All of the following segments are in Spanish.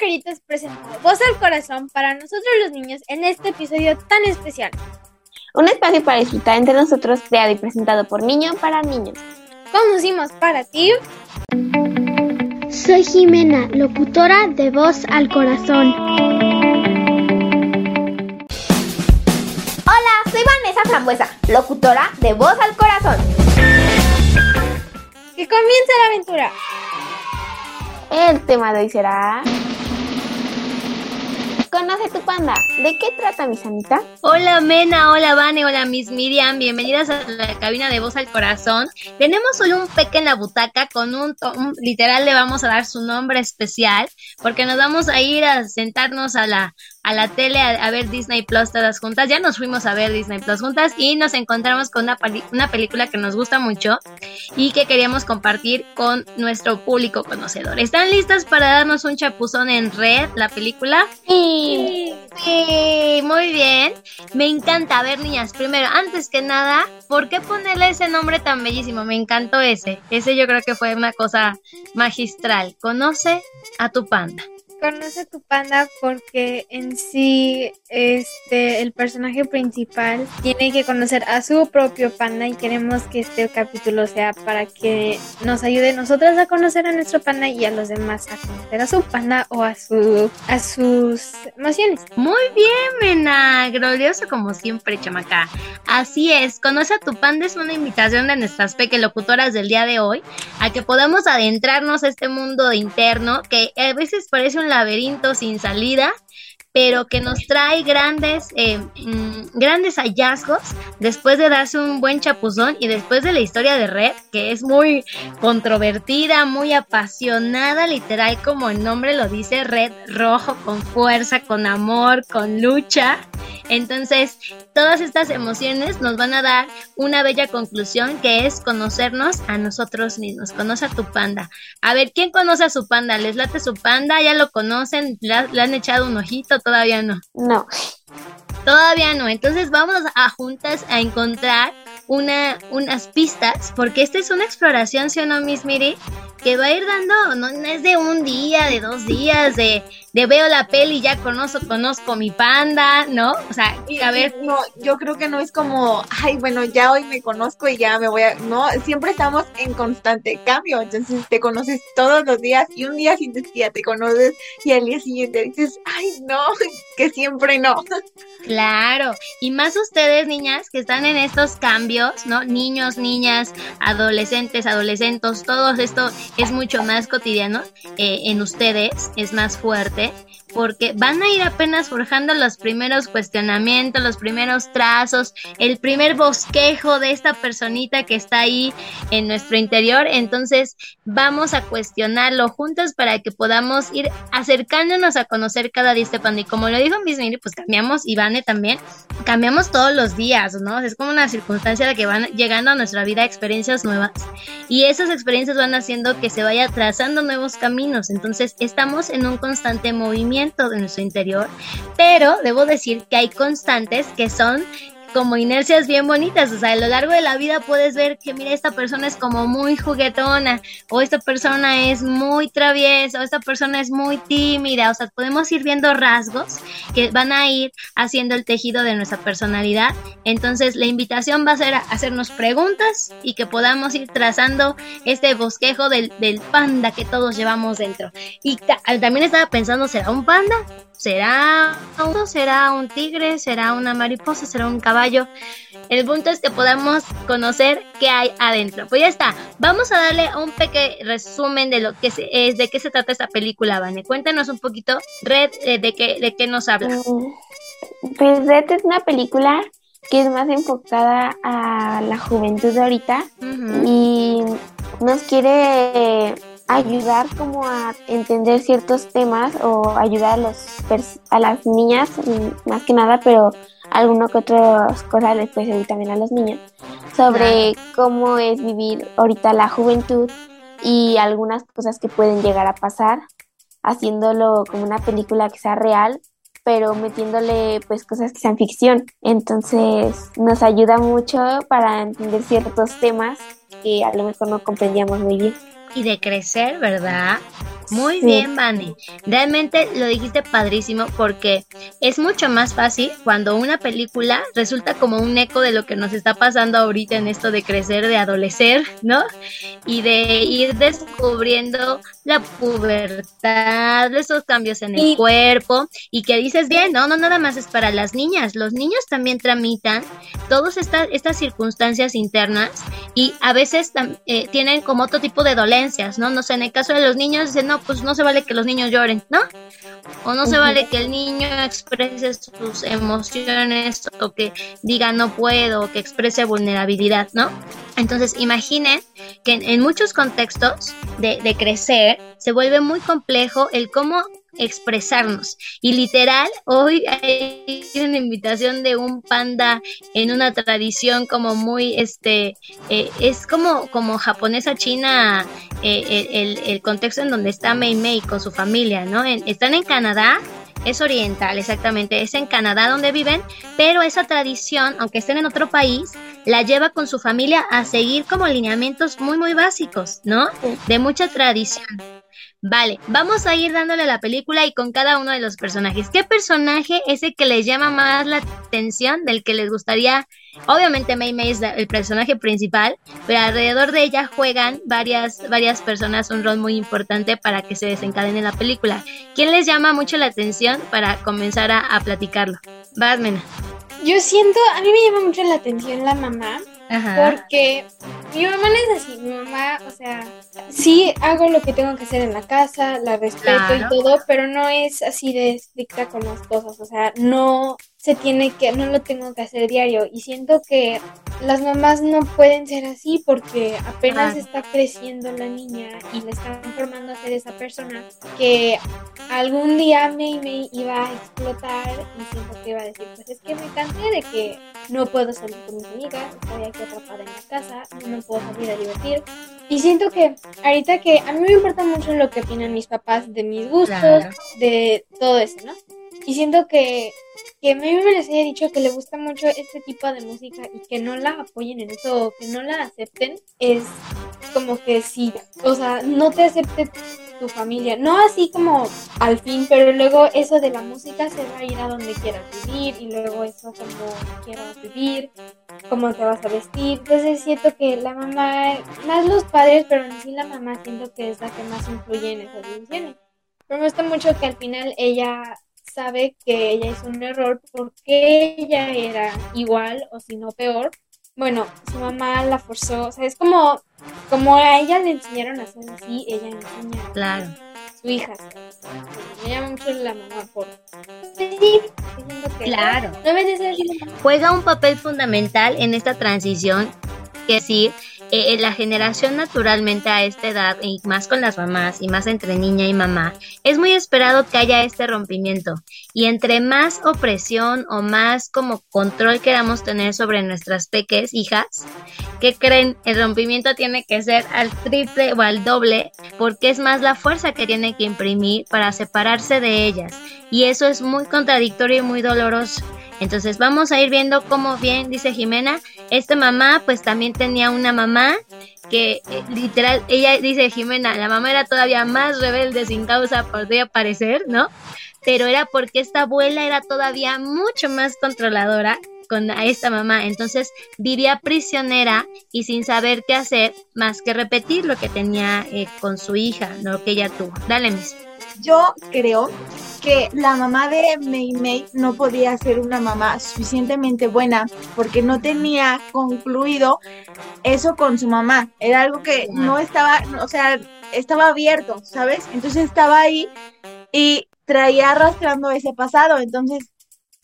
Caritas presenta Voz al Corazón para nosotros los niños en este episodio tan especial. Un espacio para disfrutar entre nosotros creado y presentado por niño para niños. Conducimos para ti. Soy Jimena, locutora de Voz al Corazón. Hola, soy Vanessa Frambuesa, locutora de Voz al Corazón. Que comience la aventura. El tema de hoy será... Conoce tu panda. ¿De qué trata mi sanita? Hola Mena, hola Vane, hola Miss Miriam, bienvenidas a la cabina de Voz al Corazón. Tenemos hoy un peque en la butaca con un, un, literal le vamos a dar su nombre especial porque nos vamos a ir a sentarnos a la a la tele a, ver Disney Plus todas juntas. Ya nos fuimos a ver Disney Plus juntas y nos encontramos con una, una película que nos gusta mucho y que queríamos compartir con nuestro público conocedor. ¿Están listas para darnos un chapuzón en red la película? Sí. Sí, muy bien. Me encanta. A ver, niñas, primero, antes que nada, ¿por qué ponerle ese nombre tan bellísimo? Me encantó ese. Ese yo creo que fue una cosa magistral. Conoce a tu panda conoce tu panda porque en sí este el personaje principal tiene que conocer a su propio panda y queremos que este capítulo sea para que nos ayude nosotras a conocer a nuestro panda y a los demás a conocer a su panda o a su a sus emociones. Muy bien, Mena, glorioso como siempre, chamaca. Así es, conoce a tu panda es una invitación de nuestras peque locutoras del día de hoy a que podamos adentrarnos a este mundo interno que a veces parece un laberinto sin salida, pero que nos trae grandes, eh, mm, grandes hallazgos después de darse un buen chapuzón y después de la historia de Red, que es muy controvertida, muy apasionada, literal como el nombre lo dice, Red rojo, con fuerza, con amor, con lucha. Entonces, todas estas emociones nos van a dar una bella conclusión que es conocernos a nosotros mismos. Conoce a tu panda. A ver, ¿quién conoce a su panda? ¿Les late su panda? ¿Ya lo conocen? ¿Le, han echado un ojito? Todavía no. No. Todavía no. Entonces vamos a juntas a encontrar una, unas pistas, porque esta es una exploración, ¿sí o no, Miss Miri? Que va a ir dando, no, es de un día, de dos días, de, de veo la peli y ya conozco, conozco mi panda, ¿no? O sea, a ver. No, yo creo que no es como, ay, bueno, ya hoy me conozco y ya me voy a. No, siempre estamos en constante cambio. Entonces te conoces todos los días y un día sientes que ya te conoces y al día siguiente dices, ay, no, que siempre no. Claro, y más ustedes, niñas, que están en estos cambios, ¿no? Niños, niñas, adolescentes, adolescentes, todo esto es mucho más cotidiano eh, en ustedes, es más fuerte porque van a ir apenas forjando los primeros cuestionamientos, los primeros trazos, el primer bosquejo de esta personita que está ahí en nuestro interior. Entonces vamos a cuestionarlo juntos para que podamos ir acercándonos a conocer cada día este panda. Y como lo dijo Miss Miri, pues cambiamos, Ivane también, cambiamos todos los días, ¿no? Es como una circunstancia de que van llegando a nuestra vida experiencias nuevas y esas experiencias van haciendo que se vaya trazando nuevos caminos. Entonces estamos en un constante movimiento de nuestro interior, pero debo decir que hay constantes que son como inercias bien bonitas, o sea, a lo largo de la vida puedes ver que, mira, esta persona es como muy juguetona, o esta persona es muy traviesa, o esta persona es muy tímida, o sea, podemos ir viendo rasgos que van a ir haciendo el tejido de nuestra personalidad. Entonces, la invitación va a ser a hacernos preguntas y que podamos ir trazando este bosquejo del, del panda que todos llevamos dentro. Y también estaba pensando, ¿será un panda? ¿Será un, será un tigre? ¿Será una mariposa? ¿Será un caballo? El punto es que podamos conocer qué hay adentro. Pues ya está. Vamos a darle un pequeño resumen de lo que es, de qué se trata esta película, Vane. Cuéntanos un poquito, Red, eh, de qué, de qué nos habla. Mm, pues Red es una película que es más enfocada a la juventud de ahorita y nos quiere ayudar como a entender ciertos temas o ayudar a, los a las niñas mm, más que nada, pero alguno que otras cosas les puede servir también a los niños sobre cómo es vivir ahorita la juventud y algunas cosas que pueden llegar a pasar haciéndolo como una película que sea real pero metiéndole pues cosas que sean ficción. Entonces nos ayuda mucho para entender ciertos temas que a lo mejor no comprendíamos muy bien. Y de crecer, ¿verdad? Muy bien, Vane. Realmente lo dijiste padrísimo porque es mucho más fácil cuando una película resulta como un eco de lo que nos está pasando ahorita en esto de crecer, de adolecer, ¿no? Y de ir descubriendo la pubertad, esos cambios en el cuerpo y que dices bien, no, no nada más es para las niñas, los niños también tramitan todas estas, estas circunstancias internas y a veces eh, tienen como otro tipo de dolencias, ¿no? No sé, en el caso de los niños dicen, no, pues no se vale que los niños lloren, ¿no? O no se vale que el niño exprese sus emociones o que diga no puedo, o que exprese vulnerabilidad, ¿no? Entonces imaginen que en, muchos contextos de, de crecer se vuelve muy complejo el cómo expresarnos. Y literal, hoy hay una invitación de un panda en una tradición como muy, este, eh, es como, como japonesa china, eh, el, el, contexto en donde está Mei Mei con su familia, ¿no? están en Canadá. Es oriental, exactamente, es en Canadá donde viven, pero esa tradición, aunque estén en otro país, la lleva con su familia a seguir como lineamientos muy, muy básicos, ¿no? De mucha tradición. Vale, vamos a ir dándole la película y con cada uno de los personajes. ¿Qué personaje es el que les llama más la atención del que les gustaría? Obviamente Mei Mei es el personaje principal, pero alrededor de ella juegan varias, varias personas un rol muy importante para que se desencadene la película. ¿Quién les llama mucho la atención para comenzar a, a platicarlo? Vas, Mena. Yo siento, a mí me llama mucho la atención la mamá, porque mi mamá no es así, mi mamá, o sea, sí hago lo que tengo que hacer en la casa, la respeto y todo, pero no es así de estricta con las cosas, o sea, no se tiene que, no lo tengo que hacer diario. Y siento que las mamás no pueden ser así porque apenas está creciendo la niña y le están formando a ser esa persona que algún día me, me iba a explotar y siento que iba a decir, pues es que me cansé de que no puedo salir con mis amigas, estoy aquí atrapada en la casa, no me puedo salir a divertir. Y siento que ahorita que a mí me importa mucho lo que opinan mis papás de mis gustos, de todo eso, ¿no? Y siento que, que a mí me les haya dicho que le gusta mucho este tipo de música y que no la apoyen en eso o que no la acepten, es como que sí, o sea, no te acepte tu familia. No así como al fin, pero luego eso de la música se va a ir a donde quieras vivir y luego eso como quieras vivir, cómo te vas a vestir. Entonces siento que la mamá, más los padres, pero en sí la mamá siento que es la que más influye en esas decisiones. Pero me gusta mucho que al final ella sabe que ella hizo un error porque ella era igual o si no peor. Bueno, su mamá la forzó, o sea, es como, como a ella le enseñaron a hacer así, ella enseña claro. a su hija. Me llama mucho la mamá por... Claro. Juega un papel fundamental en esta transición, que sí, eh, la generación naturalmente a esta edad, y más con las mamás, y más entre niña y mamá, es muy esperado que haya este rompimiento. Y entre más opresión o más como control queramos tener sobre nuestras peques hijas, que creen? El rompimiento tiene que ser al triple o al doble, porque es más la fuerza que tiene que imprimir para separarse de ellas. Y eso es muy contradictorio y muy doloroso. Entonces vamos a ir viendo cómo bien, dice Jimena, esta mamá pues también tenía una mamá que eh, literal, ella dice Jimena, la mamá era todavía más rebelde sin causa, podría parecer, ¿no? Pero era porque esta abuela era todavía mucho más controladora con esta mamá. Entonces vivía prisionera y sin saber qué hacer más que repetir lo que tenía eh, con su hija, lo que ella tuvo. Dale, mis. Yo creo que la mamá de Mei Mei no podía ser una mamá suficientemente buena porque no tenía concluido eso con su mamá. Era algo que no estaba, o sea, estaba abierto, ¿sabes? Entonces estaba ahí y traía arrastrando ese pasado. Entonces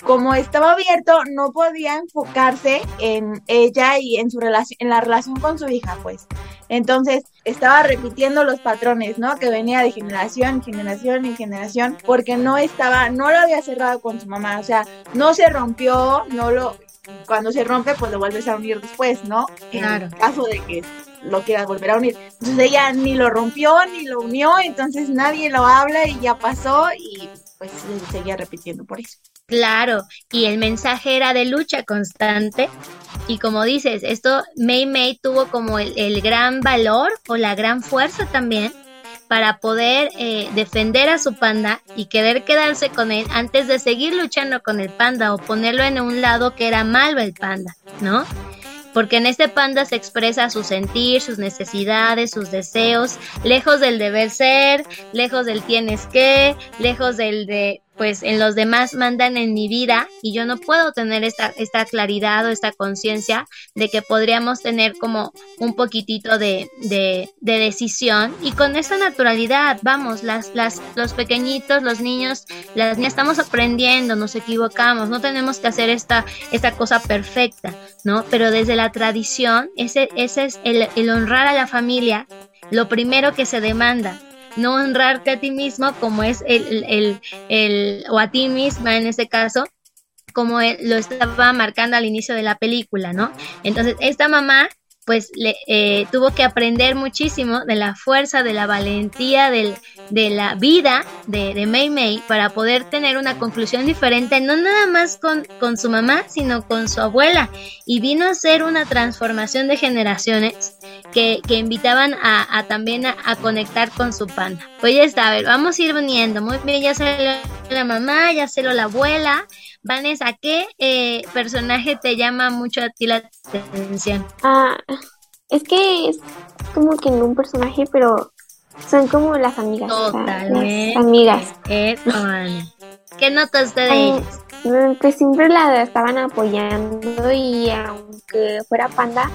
como estaba abierto, no podía enfocarse en ella y en su relación, en la relación con su hija, pues. Entonces, estaba repitiendo los patrones, ¿no? Que venía de generación, generación y generación, porque no estaba, no lo había cerrado con su mamá, o sea, no se rompió, no lo, cuando se rompe, pues lo vuelves a unir después, ¿no? Claro. En caso de que lo quieras volver a unir. Entonces ella ni lo rompió, ni lo unió, entonces nadie lo habla y ya pasó y pues seguía repitiendo por eso. Claro, y el mensaje era de lucha constante. Y como dices, esto Mei Mei tuvo como el, gran valor o la gran fuerza también para poder eh, defender a su panda y querer quedarse con él antes de seguir luchando con el panda o ponerlo en un lado que era malo el panda, ¿no? Porque en este panda se expresa su sentir, sus necesidades, sus deseos, lejos del deber ser, lejos del tienes que, lejos del de pues en los demás mandan en mi vida y yo no puedo tener esta, esta claridad o esta conciencia de que podríamos tener como un poquitito de, de, de, decisión y con esta naturalidad, vamos, las, las, los pequeñitos, los niños, las estamos aprendiendo, nos equivocamos, no tenemos que hacer esta, esta cosa perfecta, ¿no? Pero desde la tradición, ese, ese es el honrar a la familia, lo primero que se demanda, no honrarte a ti mismo como es el, el, el, o a ti misma en este caso, como lo estaba marcando al inicio de la película, ¿no? Entonces, esta mamá pues le, eh, tuvo que aprender muchísimo de la fuerza, de la valentía, del, de la vida de, de Mei Mei para poder tener una conclusión diferente, no nada más con, con su mamá, sino con su abuela. Y vino a ser una transformación de generaciones que, que invitaban a, a también a, a, conectar con su panda. Pues ya está, a ver, vamos a ir uniendo. Muy bien, ya se la mamá, ya se lo la abuela. Vanessa, ¿qué eh, personaje te llama mucho a ti la atención? Ah, es que es como que un personaje, pero son como las amigas. Totalmente. Las amigas. ¿Qué notaste de ellas? Pues siempre la estaban apoyando y aunque fuera panda,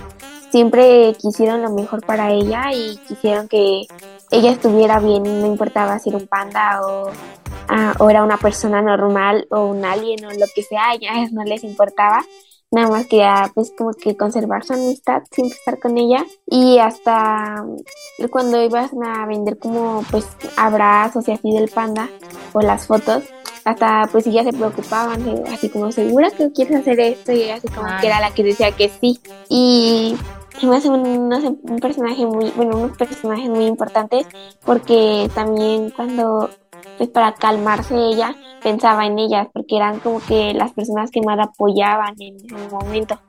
siempre quisieron lo mejor para ella y quisieron que ella estuviera bien, no importaba si era un panda o ah, o era una persona normal o un alien o lo que sea, ya no les importaba. Nada más que pues como que conservar su amistad, siempre estar con ella. Y hasta cuando ibas a vender como pues abrazos y así del panda o las fotos, hasta pues ya se preocupaban, así como segura que quieres hacer esto y así como que era la que decía que sí. Y me hace un, no sé, un personaje muy, bueno, unos personajes muy importantes porque también cuando pues para calmarse ella, pensaba en ellas, porque eran como que las personas que más apoyaban en ese momento.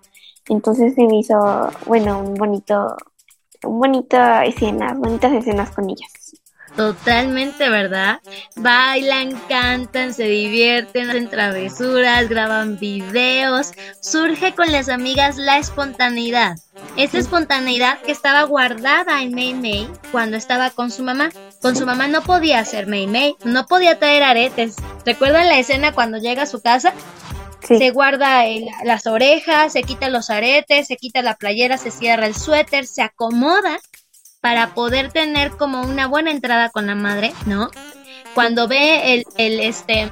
Entonces se me hizo, bueno, un bonito, un bonito escena, bonitas escenas con ellas. Totalmente, ¿verdad? Bailan, cantan, se divierten, hacen travesuras, graban videos. Surge con las amigas la espontaneidad. Esa espontaneidad que estaba guardada en Mei Mei cuando estaba con su mamá. Con su mamá no podía hacer Mei Mei, no podía traer aretes. ¿Recuerdan la escena cuando llega a su casa? Se guarda las orejas, se quita los aretes, se quita la playera, se cierra el suéter, se acomoda para poder tener como una buena entrada con la madre, ¿no? Cuando ve el, el este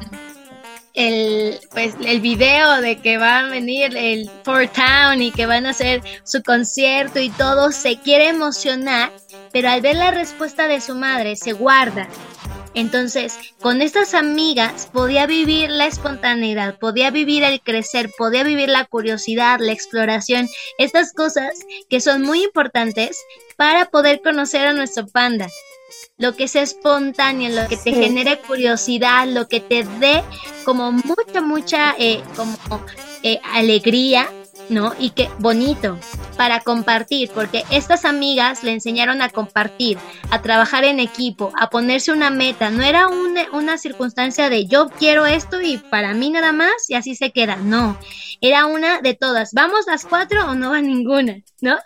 el pues el video de que va a venir el Fort Town y que van a hacer su concierto y todo, se quiere emocionar, pero al ver la respuesta de su madre se guarda. Entonces, con estas amigas podía vivir la espontaneidad, podía vivir el crecer, podía vivir la curiosidad, la exploración, estas cosas que son muy importantes para poder conocer a nuestro panda. Lo que es espontáneo, lo que te genere curiosidad, lo que te dé como mucha, mucha eh, como eh, alegría, ¿no? Y que bonito para compartir, porque estas amigas le enseñaron a compartir, a trabajar en equipo, a ponerse una meta. No era una, una circunstancia de yo quiero esto y para mí nada más y así se queda. No, era una de todas. ¿Vamos las cuatro o no va ninguna? ¿No?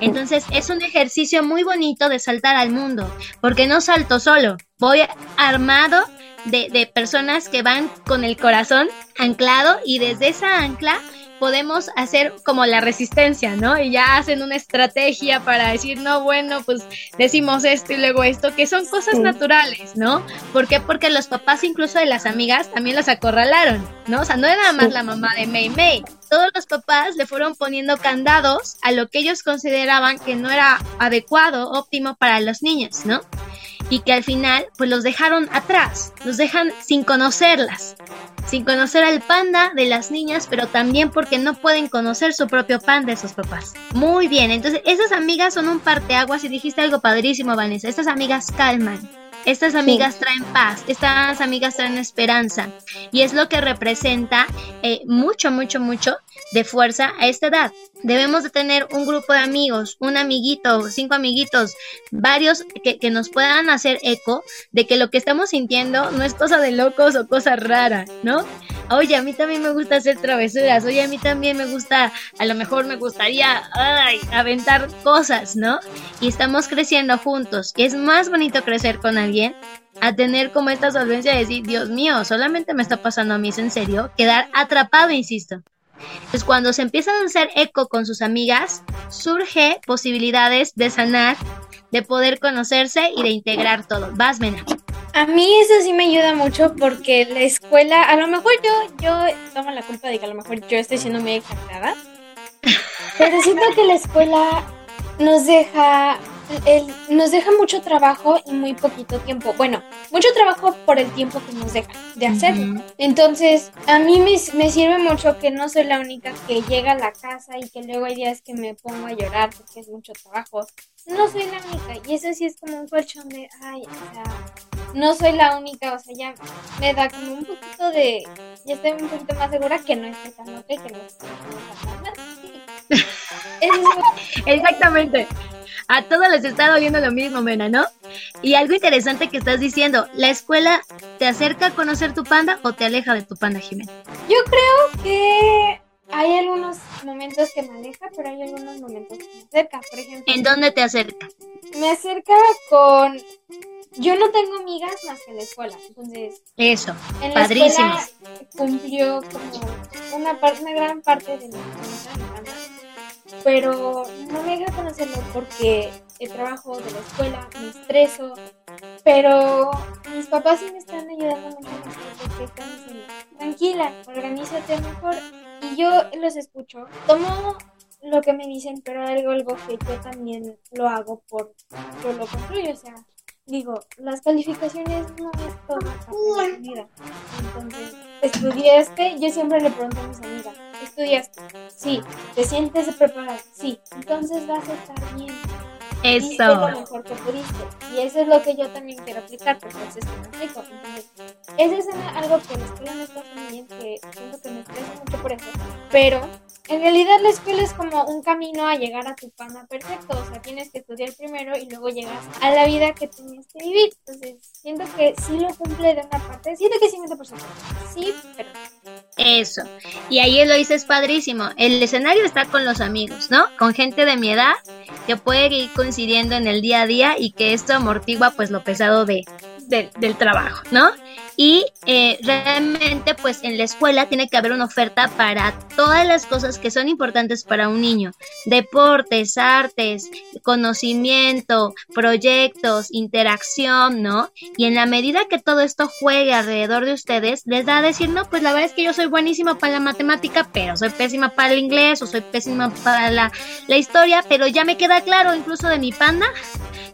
Entonces es un ejercicio muy bonito de saltar al mundo, porque no salto solo, voy armado de, de, personas que van con el corazón anclado y desde esa ancla podemos hacer como la resistencia, ¿no? Y ya hacen una estrategia para decir, no, bueno, pues decimos esto y luego esto, que son cosas naturales, ¿no? ¿Por qué? Porque los papás incluso de las amigas también las acorralaron, ¿no? O sea, no era nada más la mamá de May May, todos los papás le fueron poniendo candados a lo que ellos consideraban que no era adecuado, óptimo para los niños, ¿no? Y que al final, pues los dejaron atrás, los dejan sin conocerlas, sin conocer al panda de las niñas, pero también porque no pueden conocer su propio panda de sus papás. Muy bien, entonces esas amigas son un parteaguas y dijiste algo padrísimo, Vanessa, estas amigas calman, estas amigas traen paz, estas amigas traen esperanza. Y es lo que representa eh, mucho, mucho, mucho de fuerza a esta edad. Debemos de tener un grupo de amigos, un amiguito, cinco amiguitos, varios que, que, nos puedan hacer eco de que lo que estamos sintiendo no es cosa de locos o cosa rara, ¿no? Oye, a mí también me gusta hacer travesuras, oye, a mí también me gusta, a lo mejor me gustaría aventar cosas, ¿no? Y estamos creciendo juntos. Y es más bonito crecer con alguien a tener como esta solvencia de decir, Dios mío, solamente me está pasando a mí, ¿es en serio? Quedar atrapado, insisto. Entonces, cuando se empiezan a hacer eco con sus amigas, surge posibilidades de sanar, de poder conocerse y de integrar todo. Vas, Mena. A mí eso sí me ayuda mucho porque la escuela, a lo mejor yo, yo tomo la culpa de que a lo mejor yo estoy siendo muy exagerada, pero siento que la escuela nos deja el, nos deja mucho trabajo y muy poquito tiempo. Bueno, mucho trabajo por el tiempo que nos deja de hacerlo. Entonces, a mí me, me, sirve mucho que no soy la única que llega a la casa y que luego hay días que me pongo a llorar porque es mucho trabajo. No soy la única. Y eso sí es como un colchón de, ay, o sea, no soy la única. O sea, ya me da como un poquito de, ya estoy un poquito más segura que no estoy tan ok, que no estoy tan. Exactamente. A todos les está doliendo lo mismo, Mena, ¿no? Y algo interesante que estás diciendo, ¿la escuela te acerca a conocer tu panda o te aleja de tu panda, Jimena? Yo creo que hay algunos momentos que me aleja, pero hay algunos momentos que me acerca, por ejemplo. ¿En dónde te acerca? Me acerca con... Yo no tengo amigas más que en la escuela, entonces... Eso, en la padrísimo. escuela cumplió como una, parte, una gran parte de mi pero no me deja conocerlo porque el trabajo de la escuela, me estreso, pero mis papás sí me están ayudando mucho porque están diciendo, tranquila, organízate mejor. Y yo los escucho, tomo lo que me dicen, pero algo, que yo también lo hago por, yo lo construyo, o sea, digo, las calificaciones no es toda la vida, entonces estudiaste, yo siempre le pregunto a mis amigas, ¿estudiaste? Sí. ¿Te sientes preparada? Sí. Entonces vas a estar bien. Eso. lo mejor que pudiste. Y eso es lo que yo también quiero aplicar, porque eso es que me aplico. Entonces, eso es algo que la escuela no está bien, que siento que me estresa mucho por eso. Pero en realidad la escuela es como un camino a llegar a tu pana perfecto. O sea, tienes que estudiar primero y luego llegas a la vida que tienes que vivir. Entonces, siento que sí lo cumple de una parte. Siento que 50%. Sí, pero... Eso. Y ahí lo dices padrísimo. El escenario está con los amigos, ¿no? Con gente de mi edad que puede ir coincidiendo en el día a día y que esto amortigua pues lo pesado de, de del trabajo, ¿no? Y eh, realmente, pues en la escuela tiene que haber una oferta para todas las cosas que son importantes para un niño. Deportes, artes, conocimiento, proyectos, interacción, ¿no? Y en la medida que todo esto juegue alrededor de ustedes, les da a decir, no, pues la verdad es que yo soy buenísima para la matemática, pero soy pésima para el inglés o soy pésima para la, la historia, pero ya me queda claro incluso de mi panda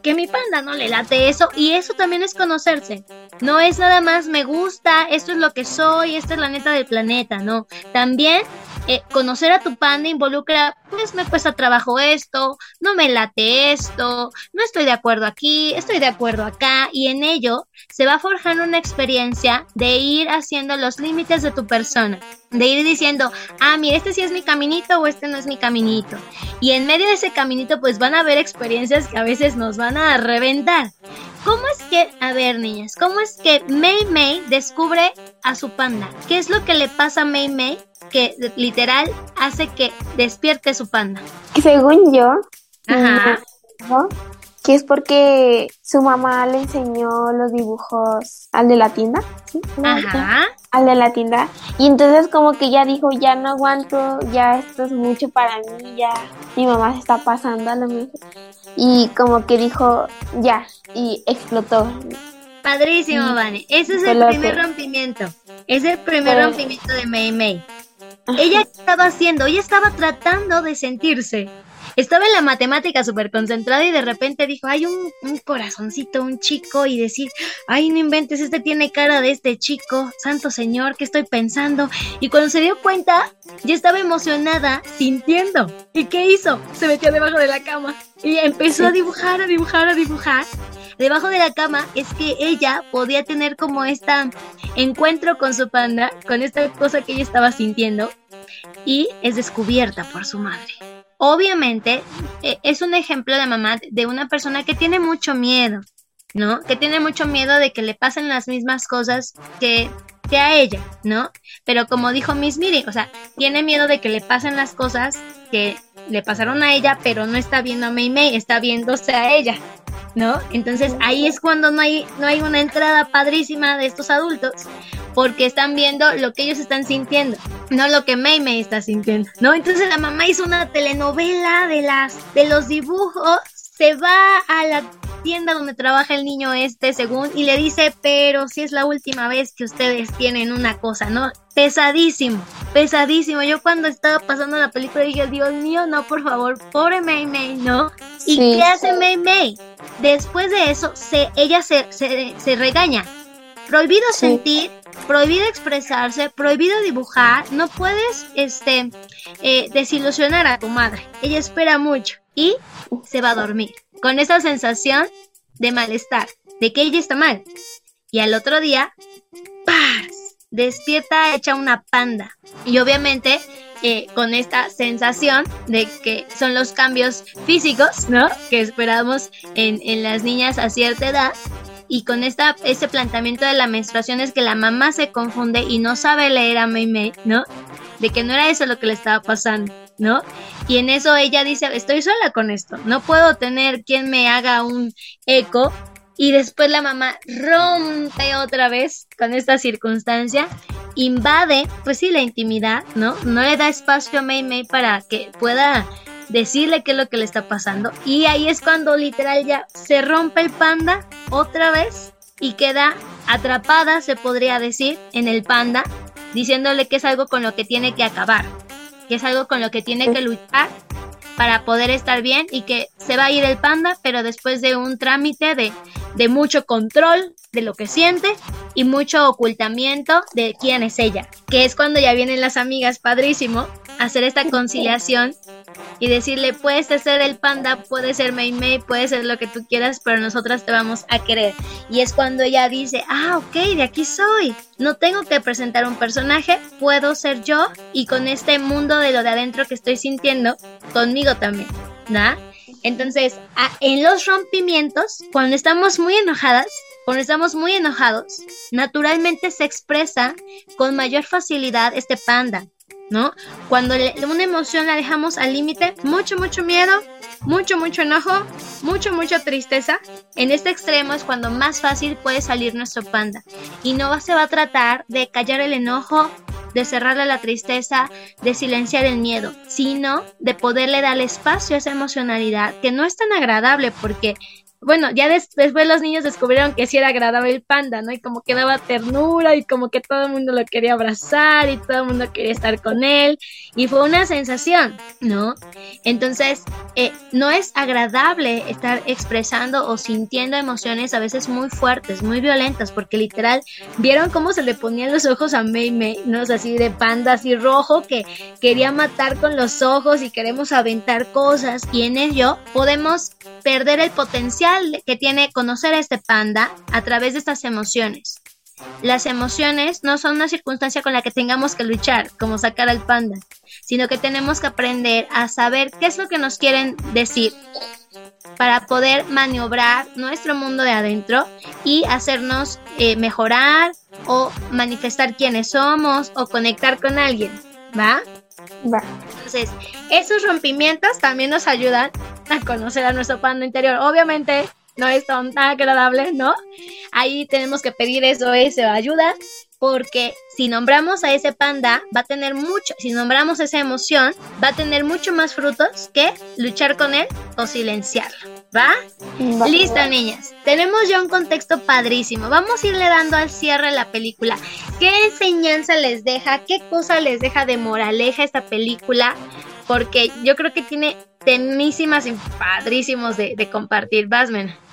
que mi panda no le late eso y eso también es conocerse. No es nada más me gusta, esto es lo que soy, esta es la neta del planeta, no. También eh, conocer a tu panda involucra, pues me cuesta trabajo esto, no me late esto, no estoy de acuerdo aquí, estoy de acuerdo acá y en ello se va forjando una experiencia de ir haciendo los límites de tu persona, de ir diciendo, ah, mira, este sí es mi caminito o este no es mi caminito. Y en medio de ese caminito pues van a haber experiencias que a veces nos van a reventar. ¿Cómo es que, a ver niñas, cómo es que Mei Mei descubre a su panda? ¿Qué es lo que le pasa a Mei Mei que literal hace que despierte su panda? Según yo, Ajá. ¿no? Que es porque su mamá le enseñó los dibujos al de la tienda, ¿sí? Ajá. Al de la tienda. Y entonces como que ya dijo, ya no aguanto, ya esto es mucho para mí, ya mi mamá se está pasando a lo mejor. Y como que dijo, ya, y explotó. Padrísimo, Sí. Vane. Ese es el primer rompimiento. Es el primer Pero- rompimiento de Mei Mei. Ella ¿qué estaba haciendo, ella estaba tratando de sentirse. Estaba en la matemática súper concentrada y de repente dijo, hay un, un corazoncito, un chico, y decir, ay, no inventes, este tiene cara de este chico, santo señor, ¿qué estoy pensando? Y cuando se dio cuenta, ya estaba emocionada, sintiendo. ¿Y qué hizo? Se metió debajo de la cama y empezó a dibujar, a dibujar, a dibujar. Debajo de la cama es que ella podía tener como este encuentro con su panda, con esta cosa que ella estaba sintiendo, y es descubierta por su madre. Obviamente eh, es un ejemplo de mamá de una persona que tiene mucho miedo, ¿no? Que tiene mucho miedo de que le pasen las mismas cosas que, que a ella, ¿no? Pero como dijo Miss Miri, o sea, tiene miedo de que le pasen las cosas que le pasaron a ella, pero no está viendo a Mei Mei, está viéndose a ella, ¿no? Entonces ahí es cuando no hay, no hay una entrada padrísima de estos adultos, porque están viendo lo que ellos están sintiendo, no lo que Mei Mei está sintiendo, ¿no? Entonces la mamá hizo una telenovela de las, de los dibujos, se va a la tienda donde trabaja el niño este, según, y le dice, pero si es la última vez que ustedes tienen una cosa, ¿no? Pesadísimo, pesadísimo. Yo cuando estaba pasando la película dije, Dios mío, no, por favor, pobre Mei Mei, ¿no? ¿Y qué hace Mei Mei? Después de eso, se, ella se, se, regaña. Prohibido sentir, prohibido expresarse, prohibido dibujar, no puedes este, eh, desilusionar a tu madre. Ella espera mucho y se va a dormir con esa sensación de malestar, de que ella está mal. Y al otro día, ¡pars! despierta hecha una panda. Y obviamente eh, con esta sensación de que son los cambios físicos, ¿no? Que esperamos en, en las niñas a cierta edad. Y con esta, este planteamiento de la menstruación es que la mamá se confunde y no sabe leer a Mei Mei, ¿no? De que no era eso lo que le estaba pasando. ¿no? Y en eso ella dice, estoy sola con esto, no puedo tener quien me haga un eco. Y después la mamá rompe otra vez con esta circunstancia, invade, pues sí, la intimidad, ¿no? No le da espacio a Mei Mei para que pueda decirle qué es lo que le está pasando. Y ahí es cuando literal ya se rompe el panda otra vez y queda atrapada, se podría decir, en el panda, diciéndole que es algo con lo que tiene que acabar que es algo con lo que tiene que luchar para poder estar bien y que se va a ir el panda, pero después de un trámite de, de mucho control de lo que siente y mucho ocultamiento de quién es ella, que es cuando ya vienen las amigas, padrísimo, hacer esta conciliación y decirle, puedes ser el panda, puede ser Mei Mei, puede ser lo que tú quieras, pero nosotras te vamos a querer. Y es cuando ella dice, ah, ok, de aquí soy. No tengo que presentar un personaje, puedo ser yo y con este mundo de lo de adentro que estoy sintiendo, conmigo también, ¿no? Entonces, en los rompimientos, cuando estamos muy enojadas, cuando estamos muy enojados, naturalmente se expresa con mayor facilidad este panda. ¿No? Cuando una emoción la dejamos al límite, mucho, mucho miedo, mucho, mucho enojo, mucho, mucha tristeza. En este extremo es cuando más fácil puede salir nuestro panda. Y no se va a tratar de callar el enojo, de cerrarle la tristeza, de silenciar el miedo, sino de poderle dar espacio a esa emocionalidad que no es tan agradable porque bueno, ya después los niños descubrieron que sí era agradable el panda, ¿no? Y como que daba ternura y como que todo el mundo lo quería abrazar y todo el mundo quería estar con él. Y fue una sensación, ¿no? Entonces, eh, no es agradable estar expresando o sintiendo emociones a veces muy fuertes, muy violentas, porque literal, vieron cómo se le ponían los ojos a Mei Mei, ¿no? así de panda, así rojo, que quería matar con los ojos y queremos aventar cosas. Y en ello podemos perder el potencial que tiene conocer a este panda a través de estas emociones. Las emociones no son una circunstancia con la que tengamos que luchar, como sacar al panda, sino que tenemos que aprender a saber qué es lo que nos quieren decir para poder maniobrar nuestro mundo de adentro y hacernos eh, mejorar o manifestar quiénes somos o conectar con alguien, ¿va? Entonces, esos rompimientos también nos ayudan a conocer a nuestro panda interior. Obviamente no es tan agradable, ¿no? Ahí tenemos que pedir eso, esa ayuda, porque si nombramos a ese panda, va a tener mucho, si nombramos esa emoción, va a tener mucho más frutos que luchar con él o silenciarlo, ¿va? Listo, niñas. Tenemos ya un contexto padrísimo. Vamos a irle dando al cierre la película. ¿Qué enseñanza les deja? ¿Qué cosa les deja de moraleja esta película? Porque yo creo que tiene temísimas y padrísimos de, compartir. Basmen. Una,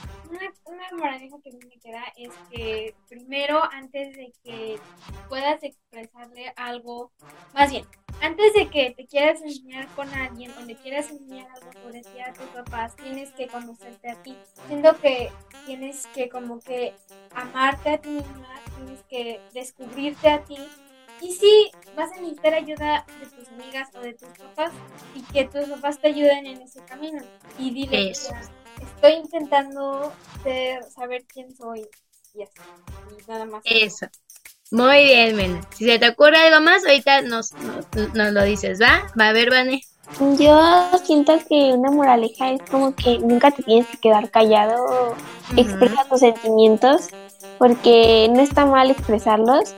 una moraleja que me queda es que primero, antes de que puedas expresarle algo, más bien, antes de que te quieras enseñar con alguien o le quieras enseñar algo por decir a tus papás, tienes que conocerte a ti. Siento que tienes que como que amarte a ti misma, tienes que descubrirte a ti Y sí, vas a necesitar ayuda de tus amigas o de tus papás y que tus papás te ayuden en ese camino. Y dile, estoy intentando saber quién soy y así, y nada más. Eso. Muy bien, Mena. Si se te ocurre algo más, ahorita nos, nos, lo dices, ¿va? Va a ver, Vane. Yo siento que una moraleja es como que nunca te tienes que quedar callado, expresa tus sentimientos, porque no está mal expresarlos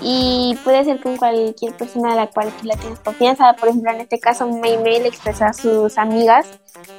y puede ser con cualquier persona a la cual tú le tienes confianza. Por ejemplo, en este caso, May May le expresa a sus amigas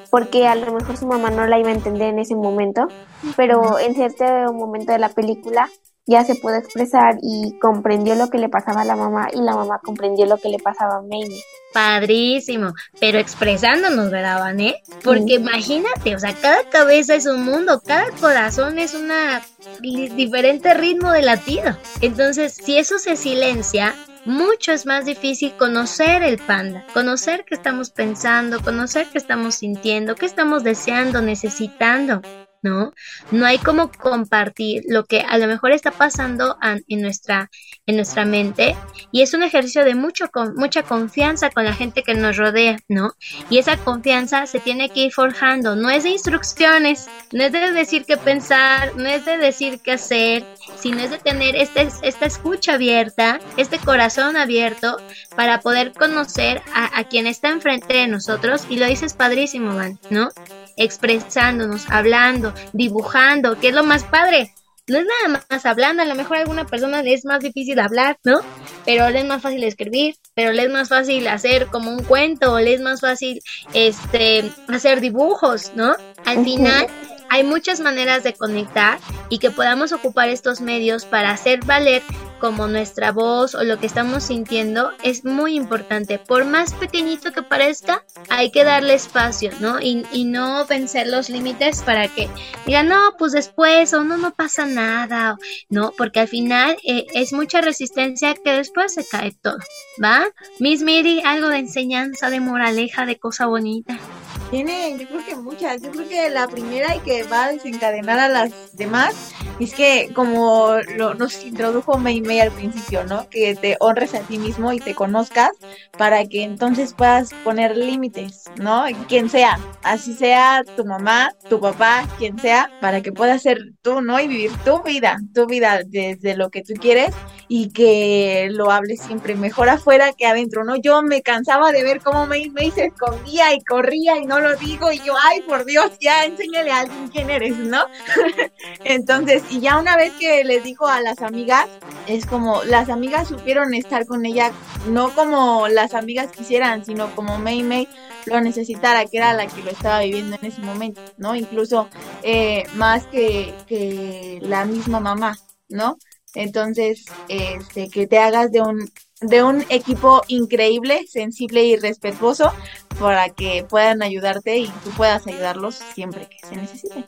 porque a lo mejor su mamá no la iba a entender en ese momento, pero en cierto momento de la película ya se pudo expresar y comprendió lo que le pasaba a la mamá y la mamá comprendió lo que le pasaba a May. Padrísimo, pero expresándonos, ¿verdad, Vané? Porque imagínate, o sea, cada cabeza es un mundo, cada corazón es una diferente ritmo de latido. Entonces, si eso se silencia, mucho es más difícil conocer el panda, conocer qué estamos pensando, conocer qué estamos sintiendo, qué estamos deseando, necesitando. ¿No? No hay como compartir lo que a lo mejor está pasando en nuestra, en nuestra mente y es un ejercicio de mucho, mucha confianza con la gente que nos rodea, ¿no? Y esa confianza se tiene que ir forjando, no es de instrucciones, no es de decir qué pensar, no es de decir qué hacer, sino es de tener este, esta escucha abierta, este corazón abierto para poder conocer a, a quien está enfrente de nosotros y lo dices padrísimo, Van, ¿no? Expresándonos, hablando, dibujando, que es lo más padre. No es nada más hablando, a lo mejor a alguna persona le es más difícil hablar, ¿no? Pero le es más fácil escribir, pero le es más fácil hacer como un cuento, le es más fácil este hacer dibujos, ¿no? Al final hay muchas maneras de conectar y que podamos ocupar estos medios para hacer valer como nuestra voz o lo que estamos sintiendo es muy importante. Por más pequeñito que parezca, hay que darle espacio, ¿no? Y, no vencer los límites para que digan, no, pues después o no, no pasa nada, ¿no? Porque al final eh, es mucha resistencia que después se cae todo, ¿va? Miss Miri, algo de enseñanza, de moraleja, de cosa bonita. Tiene, yo creo que muchas. Yo creo que la primera y que va a desencadenar a las demás es que, como lo, nos introdujo Mei Mei al principio, ¿no? Que te honres a ti mismo y te conozcas para que entonces puedas poner límites, ¿no? Quien sea, así sea tu mamá, tu papá, quien sea, para que puedas ser tú, ¿no? Y vivir tu vida, tu vida desde lo que tú quieres y que lo hables siempre mejor afuera que adentro, ¿no? Yo me cansaba de ver cómo Mei Mei se escondía y corría y no lo digo y yo, ay, por Dios, ya enséñale a alguien quién eres, ¿no? Entonces, y ya una vez que les dijo a las amigas, es como las amigas supieron estar con ella, no como las amigas quisieran, sino como May May lo necesitara, que era la que lo estaba viviendo en ese momento, ¿no? Incluso eh, más que, que la misma mamá, ¿no? Entonces, este, que te hagas de un de un equipo increíble, sensible y respetuoso para que puedan ayudarte y tú puedas ayudarlos siempre que se necesite.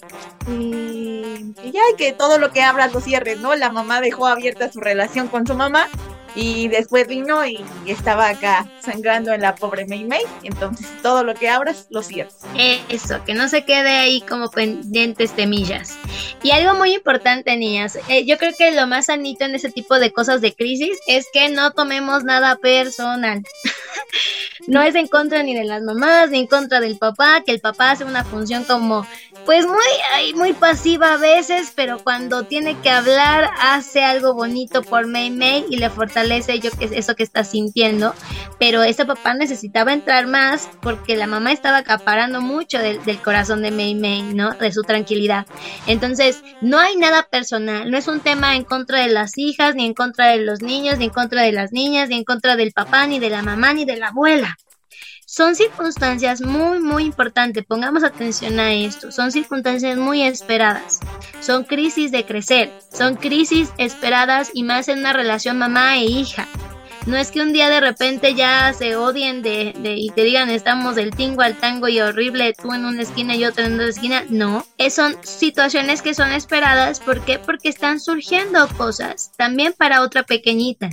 Y, y ya que todo lo que abras lo cierres, ¿no? La mamá dejó abierta su relación con su mamá y después vino y estaba acá sangrando en la pobre May May. Entonces todo lo que abras lo cierras. Eso, que no se quede ahí como pendientes temillas. Y algo muy importante, niñas. Eh, yo creo que lo más sanito en ese tipo de cosas de crisis es que no tomemos nada personal. no es en contra ni de las mamás, ni en contra del papá, que el papá hace una función como, pues muy, muy pasiva a veces, pero cuando tiene que hablar, hace algo bonito por May May y le fortalece yo que eso que está sintiendo. Pero ese papá necesitaba entrar más porque la mamá estaba acaparando mucho del, del corazón de May May, ¿no? De su tranquilidad. Entonces, no hay nada personal, no es un tema en contra de las hijas, ni en contra de los niños, ni en contra de las niñas, ni en contra del papá, ni de la mamá, ni de la abuela. Son circunstancias muy, muy importantes, pongamos atención a esto, son circunstancias muy esperadas, son crisis de crecer, son crisis esperadas y más en una relación mamá e hija. No es que un día de repente ya se odien de, y te digan estamos del tingo al tango y horrible, tú en una esquina y en otra esquina. No, es, son situaciones que son esperadas. ¿Por qué? Porque están surgiendo cosas también para otra pequeñita.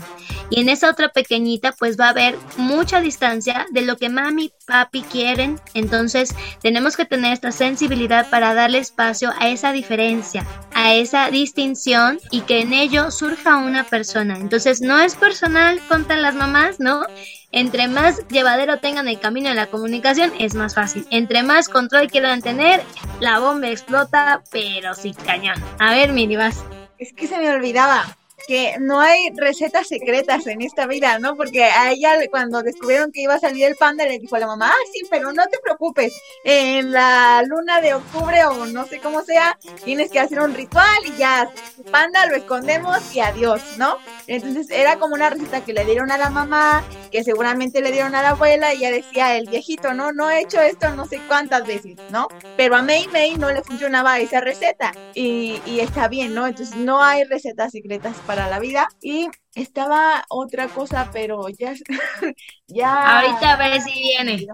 Y en esa otra pequeñita pues va a haber mucha distancia de lo que mami, papi quieren. Entonces tenemos que tener esta sensibilidad para darle espacio a esa diferencia, a esa distinción y que en ello surja una persona. Entonces no es personal las mamás, ¿no? Entre más llevadero tengan el camino de la comunicación, es más fácil. Entre más control quieran tener, la bomba explota, pero sí cañón. A ver, Miri, vas. Es que se me olvidaba que no hay recetas secretas en esta vida, ¿no? Porque a ella cuando descubrieron que iba a salir el panda le dijo a la mamá, ah, sí, pero no te preocupes, en la luna de octubre o no sé cómo sea, tienes que hacer un ritual y ya, panda lo escondemos y adiós, ¿no? Entonces era como una receta que le dieron a la mamá, que seguramente le dieron a la abuela y ya decía el viejito, no, no he hecho esto no sé cuántas veces, ¿no? Pero a May May no le funcionaba esa receta y, y está bien, ¿no? Entonces no hay recetas secretas para para la vida. Y estaba otra cosa, pero ya. ya Ahorita a ver si viene.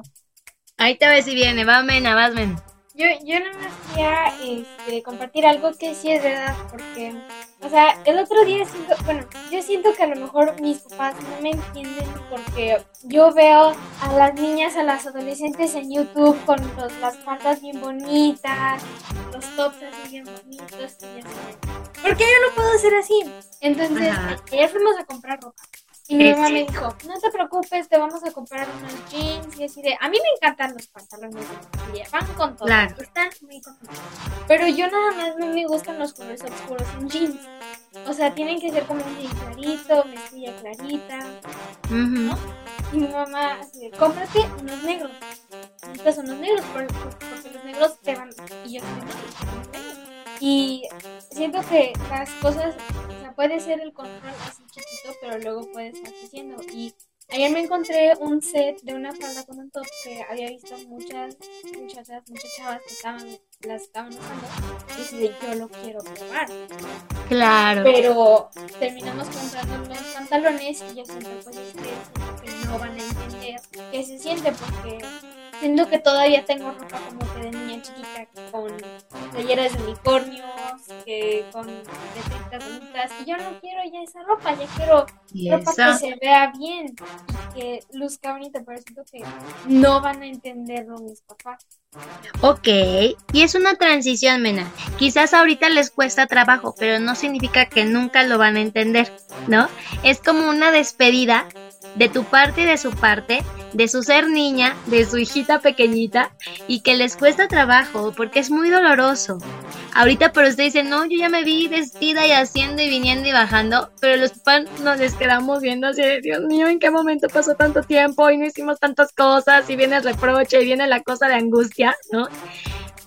Ahorita a ver si viene. Va, Mena, vas, Mena. Yo, yo nada más quería este, compartir algo que sí es verdad, porque, o sea, el otro día siento, bueno, yo siento que a lo mejor mis papás no me entienden porque yo veo a las niñas, a las adolescentes en YouTube con las faldas bien bonitas, los tops así bien bonitos, y así. ¿Por qué yo no puedo hacer así? Entonces, ayer fuimos a comprar ropa. Y mi mamá me dijo, no te preocupes, te vamos a comprar unos jeans y así de... A mí me encantan los pantalones de van con todo, están muy contentos. Pero yo nada más no me gustan los colores oscuros en jeans. O sea, tienen que ser como un jean clarito, mezclilla clarita, ¿no? Y mi mamá así de, cómprate unos negros. Necesitas unos negros porque, los negros te van... Y yo también Y siento que las cosas puede ser el control así chiquito, pero luego puede estar creciendo. Y ayer me encontré un set de una falda con un top que había visto muchas muchachas, muchas chavas que estaban, las estaban usando. Y decidí, yo lo quiero probar. Claro. Pero terminamos comprando los pantalones y yo siempre pues que, que no van a entender qué se siente porque Siento que todavía tengo ropa como que de niña chiquita, con playeras de unicornios, que con letritas bonitas. Y yo no quiero ya esa ropa, ya quiero ropa que se vea bien y que luzca bonita, pero siento que no van a entenderlo mis papás. Ok, y es una transición, Mena. Quizás ahorita les cuesta trabajo, pero no significa que nunca lo van a entender, ¿no? Es como una despedida de tu parte y de su parte, de su ser niña, de su hijita pequeñita, y que les cuesta trabajo porque es muy doloroso. Ahorita pero ustedes dicen, no, yo ya me vi vestida y haciendo y viniendo y bajando, pero los papás nos les quedamos viendo así de, Dios mío, ¿en qué momento pasó tanto tiempo y no hicimos tantas cosas y viene el reproche y viene la cosa de angustia, ¿no?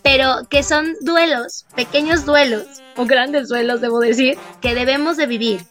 Pero que son duelos, pequeños duelos, o grandes duelos, debo decir, que debemos de vivir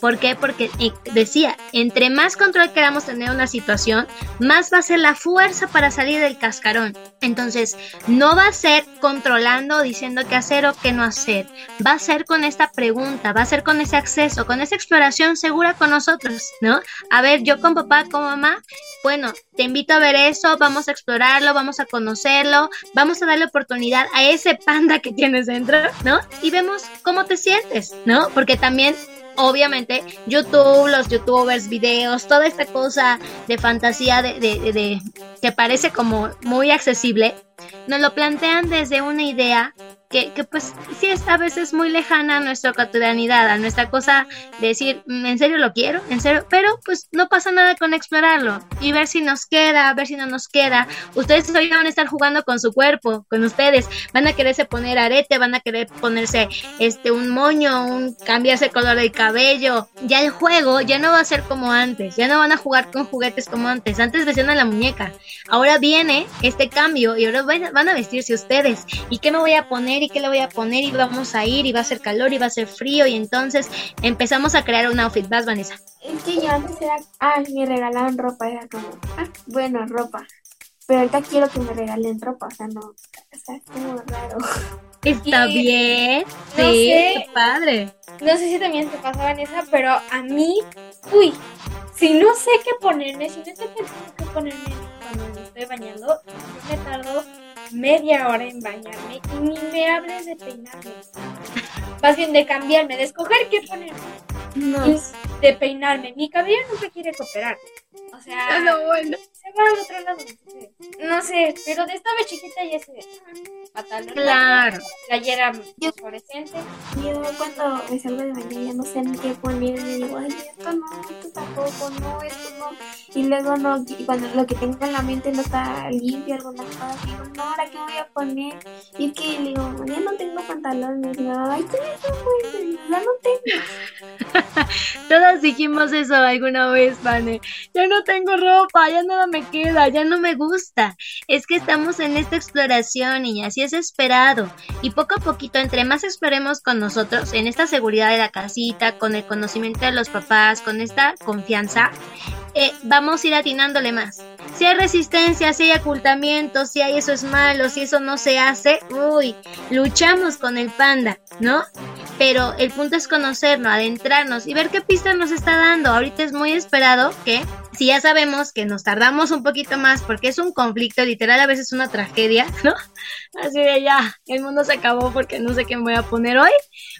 ¿Por qué? Porque decía, entre más control queramos tener una situación, más va a ser la fuerza para salir del cascarón. Entonces, no va a ser controlando, diciendo qué hacer o qué no hacer. Va a ser con esta pregunta, va a ser con ese acceso, con esa exploración segura con nosotros, ¿no? A ver, yo con papá, con mamá, bueno, te invito a ver eso, vamos a explorarlo, vamos a conocerlo, vamos a darle oportunidad a ese panda que tienes dentro, ¿no? Y vemos cómo te sientes, ¿no? Porque también obviamente YouTube, los youtubers, videos, toda esta cosa de fantasía de, de, de, que parece como muy accesible, nos lo plantean desde una idea que, pues sí es a veces muy lejana a nuestra cotidianidad, a nuestra cosa de decir, mm, en serio lo quiero, en serio, pero pues no pasa nada con explorarlo y ver si nos queda, ver si no nos queda. Ustedes hoy van a estar jugando con su cuerpo, con ustedes, van a quererse poner arete, van a querer ponerse este un moño, un cambiarse el color del cabello. Ya el juego ya no va a ser como antes, ya no van a jugar con juguetes como antes. Antes vestían a la muñeca. Ahora viene este cambio y ahora van a vestirse ustedes. ¿Y qué me voy a poner? Y qué le voy a poner y vamos a ir y va a ser calor y va a ser frío y entonces empezamos a crear un outfit. Vas, Vanessa. Es que yo antes era, ay, me regalaban ropa, era como, ah, bueno, ropa. Pero ahorita quiero que me regalen ropa, o sea, no, o sea, es como raro. Está bien, sí, qué padre. No sé si también te pasa, Vanessa, pero a mí, uy, si no sé qué ponerme, si no sé qué ponerme cuando me estoy bañando, yo me tardo media hora en bañarme y ni me hables de peinarme. Más bien de cambiarme, de escoger qué poner. No. De peinarme. Mi cabello nunca quiere cooperar. O sea, No, bueno. se va al otro lado. No sé, pero de estaba chiquita ya se pantalón. Claro. Playera fluorescente. Yo cuando me salgo de bañar ya no sé ni qué poner, me digo, ay, esto no, esto tampoco, no, esto no. Y luego no, y cuando lo que tengo en la mente no está limpio, alguna cosa, digo, no, ahora qué voy a poner. Y es que le digo, ya no tengo pantalones, y digo, ay, tú ya no, ya no tengo. Dijimos eso alguna vez, Vane. Ya no tengo ropa, ya nada me queda, ya no me gusta. Es que estamos en esta exploración, y es esperado. Y poco a poquito, entre más exploremos con nosotros, en esta seguridad de la casita, con el conocimiento de los papás, con esta confianza, eh, vamos a ir atinándole más. Si hay resistencia, si hay ocultamiento, si hay eso es malo, si eso no se hace, uy, luchamos con el panda, ¿no? Pero el punto es conocernos, adentrarnos y ver qué pista nos está dando. Ahorita es muy esperado que, si ya sabemos que nos tardamos un poquito más porque es un conflicto, literal a veces una tragedia, ¿no? Así de ya, el mundo se acabó porque no sé qué me voy a poner hoy.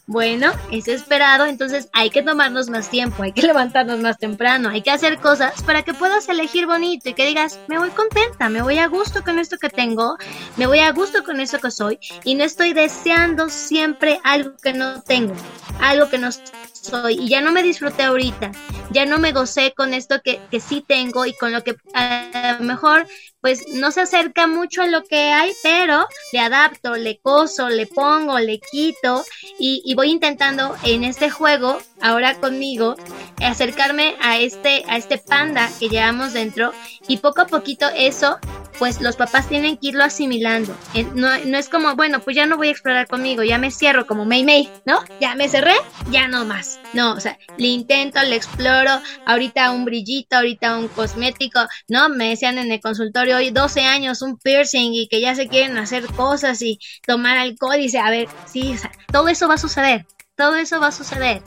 Bueno, es esperado, entonces hay que tomarnos más tiempo, hay que levantarnos más temprano, hay que hacer cosas para que puedas elegir bonito y que digas, me voy contenta, me voy a gusto con esto que tengo, me voy a gusto con esto que soy y no estoy deseando siempre algo que no tengo, algo que no soy y ya no me disfruté ahorita, ya no me gocé con esto que, que sí tengo y con lo que a lo mejor pues no se acerca mucho a lo que hay, pero le adapto, le coso, le pongo, le quito y, voy intentando en este juego, ahora conmigo, acercarme a este, a este panda que llevamos dentro y poco a poquito eso, pues los papás tienen que irlo asimilando. No, no es como, bueno, pues ya no voy a explorar conmigo, ya me cierro como May May, ¿no? Ya me cerré, ya no más. No, o sea, le intento, le exploro, ahorita un brillito, ahorita un cosmético, ¿no? Me decían en el consultorio hoy 12 años, un piercing y que ya se quieren hacer cosas y tomar alcohol y dice, a ver, sí, todo eso va a suceder, todo eso va a suceder.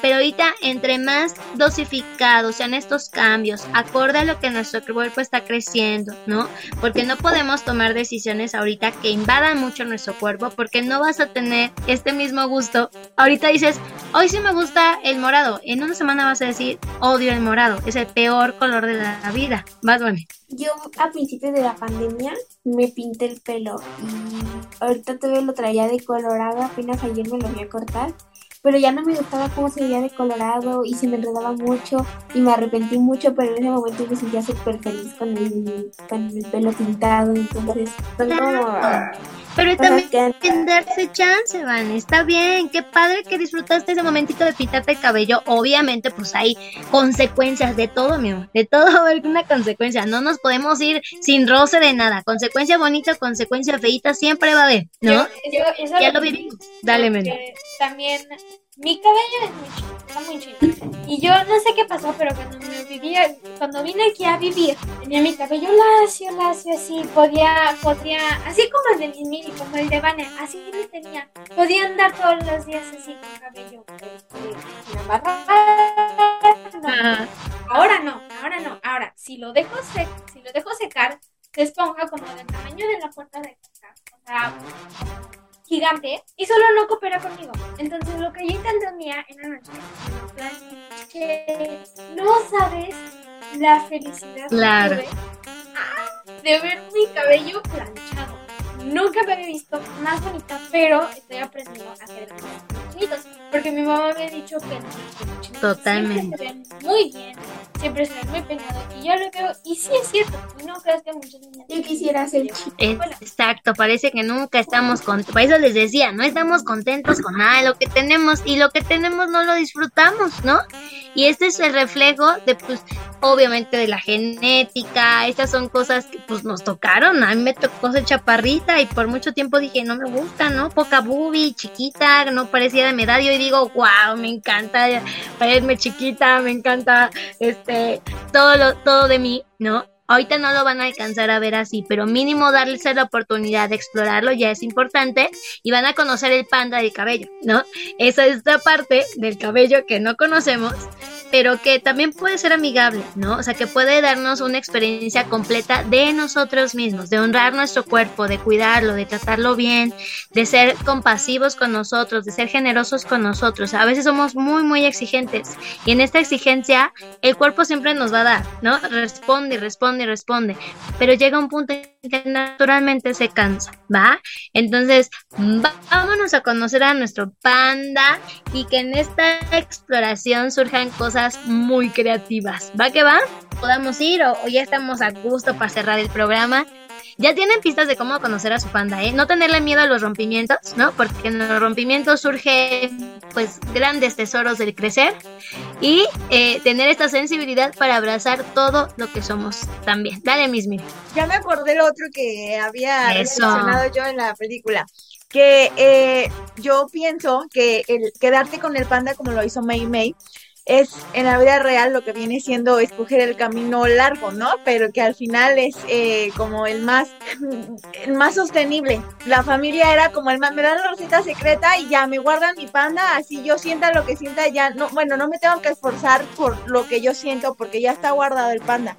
Pero ahorita, entre más dosificados sean estos cambios, acorde a lo que nuestro cuerpo está creciendo, ¿no? Porque no podemos tomar decisiones ahorita que invadan mucho nuestro cuerpo, porque no vas a tener este mismo gusto. Ahorita dices, hoy sí me gusta el morado. En una semana vas a decir, odio el morado. Es el peor color de la vida. Más bueno. Yo a principios de la pandemia me pinté el pelo y ahorita todavía lo traía de colorado, apenas ayer me lo voy a cortar pero ya no me gustaba cómo se veía de colorado y se me enredaba mucho y me arrepentí mucho, pero en ese momento me sentía súper feliz con el, con el pelo pintado, entonces son como... Pero también darse chance, Van, está bien, qué padre que disfrutaste ese momentito de pintarte el cabello. Obviamente, pues hay consecuencias de todo, mi amor, de todo va a haber una consecuencia. No nos podemos ir sin roce de nada. Consecuencia bonita, consecuencia feita, siempre va a haber, ¿no? Yo, yo, ya lo vivimos. Dale, men. También mi cabello es muy chino, está muy chino. Y yo no sé qué pasó, pero cuando me vivía, cuando vine aquí a vivir, tenía mi cabello lacio, lacio, así, podía, podía, así como el de Limini, como el de Vane, así lo tenía. Podía andar todos los días así con cabello, este, no. Ahora no, ahora no, ahora, si lo dejo sec, si lo dejo secar, se esponja como del tamaño de la puerta de casa. O sea, gigante y solo no coopera conmigo. Entonces lo que yo intenté un día en la noche, que no sabes la felicidad claro. que tuve de ver mi cabello planchado. Nunca me había visto más bonita, pero estoy aprendiendo a hacer Porque mi mamá me ha dicho que los chinitos Totalmente. siempre se ven muy bien, siempre se ven muy peinados. Y yo lo veo, y sí es cierto. Y no creas que muchas niñas. Yo quisiera ser chino. Exacto, parece que nunca estamos contentos. Por eso les decía, no estamos contentos con nada de lo que tenemos y lo que tenemos no lo disfrutamos, ¿no? Y este es el reflejo de, pues, obviamente de la genética. Estas son cosas que, pues, nos tocaron. A mí me tocó ser chaparrita y por mucho tiempo dije, no me gusta, ¿no? Poca boobie, chiquita, no parecía de mi edad. Y hoy digo, wow, me encanta verme chiquita, me encanta, este, todo lo, todo de mí, ¿no? Ahorita no lo van a alcanzar a ver así, pero mínimo darles la oportunidad de explorarlo ya es importante y van a conocer el panda del cabello, ¿no? Esa es la parte del cabello que no conocemos pero que también puede ser amigable, ¿no? O sea, que puede darnos una experiencia completa de nosotros mismos, de honrar nuestro cuerpo, de cuidarlo, de tratarlo bien, de ser compasivos con nosotros, de ser generosos con nosotros. A veces somos muy, muy exigentes y en esta exigencia el cuerpo siempre nos va a dar, ¿no? Responde responde responde, pero llega un punto en que naturalmente se cansa, ¿va? Entonces, vámonos a conocer a nuestro panda y que en esta exploración surjan cosas muy creativas. ¿Va que va? Podamos ir o, ya estamos a gusto para cerrar el programa. Ya tienen pistas de cómo conocer a su panda, ¿eh? No tenerle miedo a los rompimientos, ¿no? Porque en los rompimientos surge, pues, grandes tesoros del crecer y eh, tener esta sensibilidad para abrazar todo lo que somos también. Dale, Miss Ya me acordé lo otro que había mencionado yo en la película que eh, yo pienso que el quedarte con el panda como lo hizo May May es en la vida real lo que viene siendo escoger el camino largo, ¿no? Pero que al final es eh, como el más, más sostenible. La familia era como el más, me dan la receta secreta y ya me guardan mi panda, así yo sienta lo que sienta, ya no, bueno, no me tengo que esforzar por lo que yo siento porque ya está guardado el panda.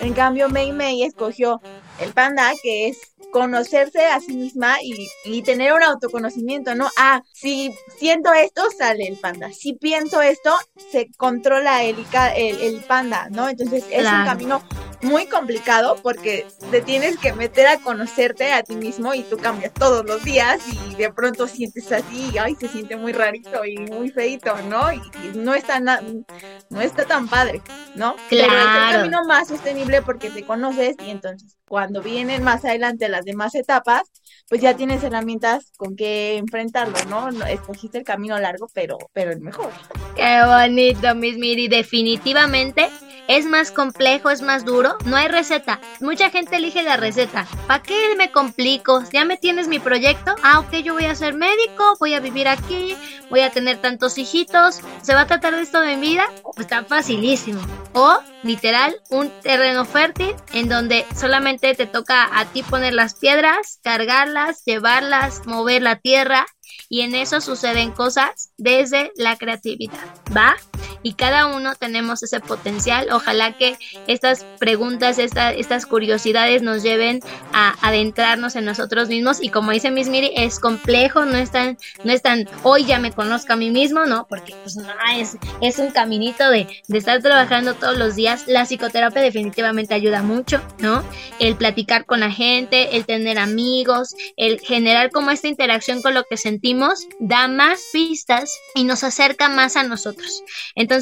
En cambio, Mei Mei escogió el panda, que es conocerse a sí misma y, tener un autoconocimiento, ¿no? Ah, si siento esto, sale el panda. Si pienso esto, se controla el, el, panda, ¿no? Entonces es un camino muy complicado porque te tienes que meter a conocerte a ti mismo y tú cambias todos los días y de pronto sientes así y ay, se siente muy rarito y muy feito, ¿no? Y, no está no está tan padre, ¿no? Claro. Pero es el camino más sostenible porque te conoces y entonces cuando vienen más adelante las demás etapas, pues ya tienes herramientas con que enfrentarlo, ¿no? Escogiste el camino largo, pero, pero el mejor. Qué bonito, Miss Miri. Definitivamente es más complejo, es más duro. No hay receta. Mucha gente elige la receta. ¿Para qué me complico? ¿Ya me tienes mi proyecto? Ah, ok, yo voy a ser médico, voy a vivir aquí, voy a tener tantos hijitos. ¿Se va a tratar de esto de mi vida? Pues está facilísimo. O, literal, un terreno fértil en donde solamente te toca a ti poner las piedras, cargarlas, llevarlas, mover la tierra y en eso suceden cosas desde la creatividad, ¿va? Y cada uno tenemos ese potencial. Ojalá que estas preguntas, estas curiosidades nos lleven a adentrarnos en nosotros mismos. Y como dice Miss Miri, es complejo, no es tan, no es tan, hoy ya me conozco a mí mismo, ¿no? Porque pues es, es un caminito de, de estar trabajando todos los días. La psicoterapia definitivamente ayuda mucho, ¿no? El platicar con la gente, el tener amigos, el generar como esta interacción con lo que sentimos da más pistas y nos acerca más a nosotros. Entonces,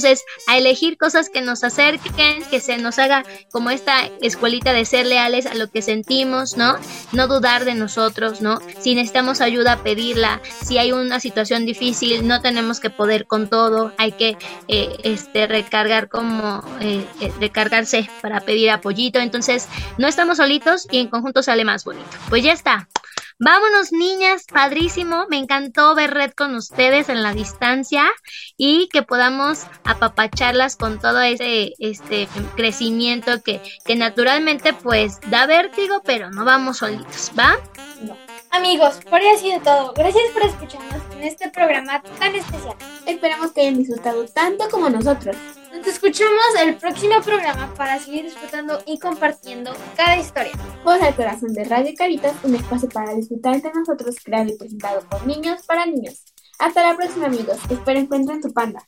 a elegir cosas que nos acerquen, que se nos haga como esta escuelita de ser leales a lo que sentimos, ¿no? No dudar de nosotros, ¿no? Si necesitamos ayuda, pedirla. Si hay una situación difícil, no tenemos que poder con todo. Hay que eh, este, recargar como, eh, eh, recargarse para pedir apoyito. Entonces, no estamos solitos y en conjunto sale más bonito. Pues ya está. Vámonos, niñas, padrísimo. Me encantó ver Red con ustedes en la distancia y que podamos apapacharlas con todo ese este crecimiento que, que naturalmente pues da vértigo, pero no vamos solitos, ¿va? Amigos, por hoy ha sido todo. Gracias por escucharnos en este programa tan especial. Esperamos que hayan disfrutado tanto como nosotros. Nos escuchamos el próximo programa para seguir disfrutando y compartiendo cada historia. Voz al corazón de Radio Caritas, un espacio para disfrutar entre nosotros, creado y presentado por niños para niños. Hasta la próxima amigos, espero encuentren tu panda.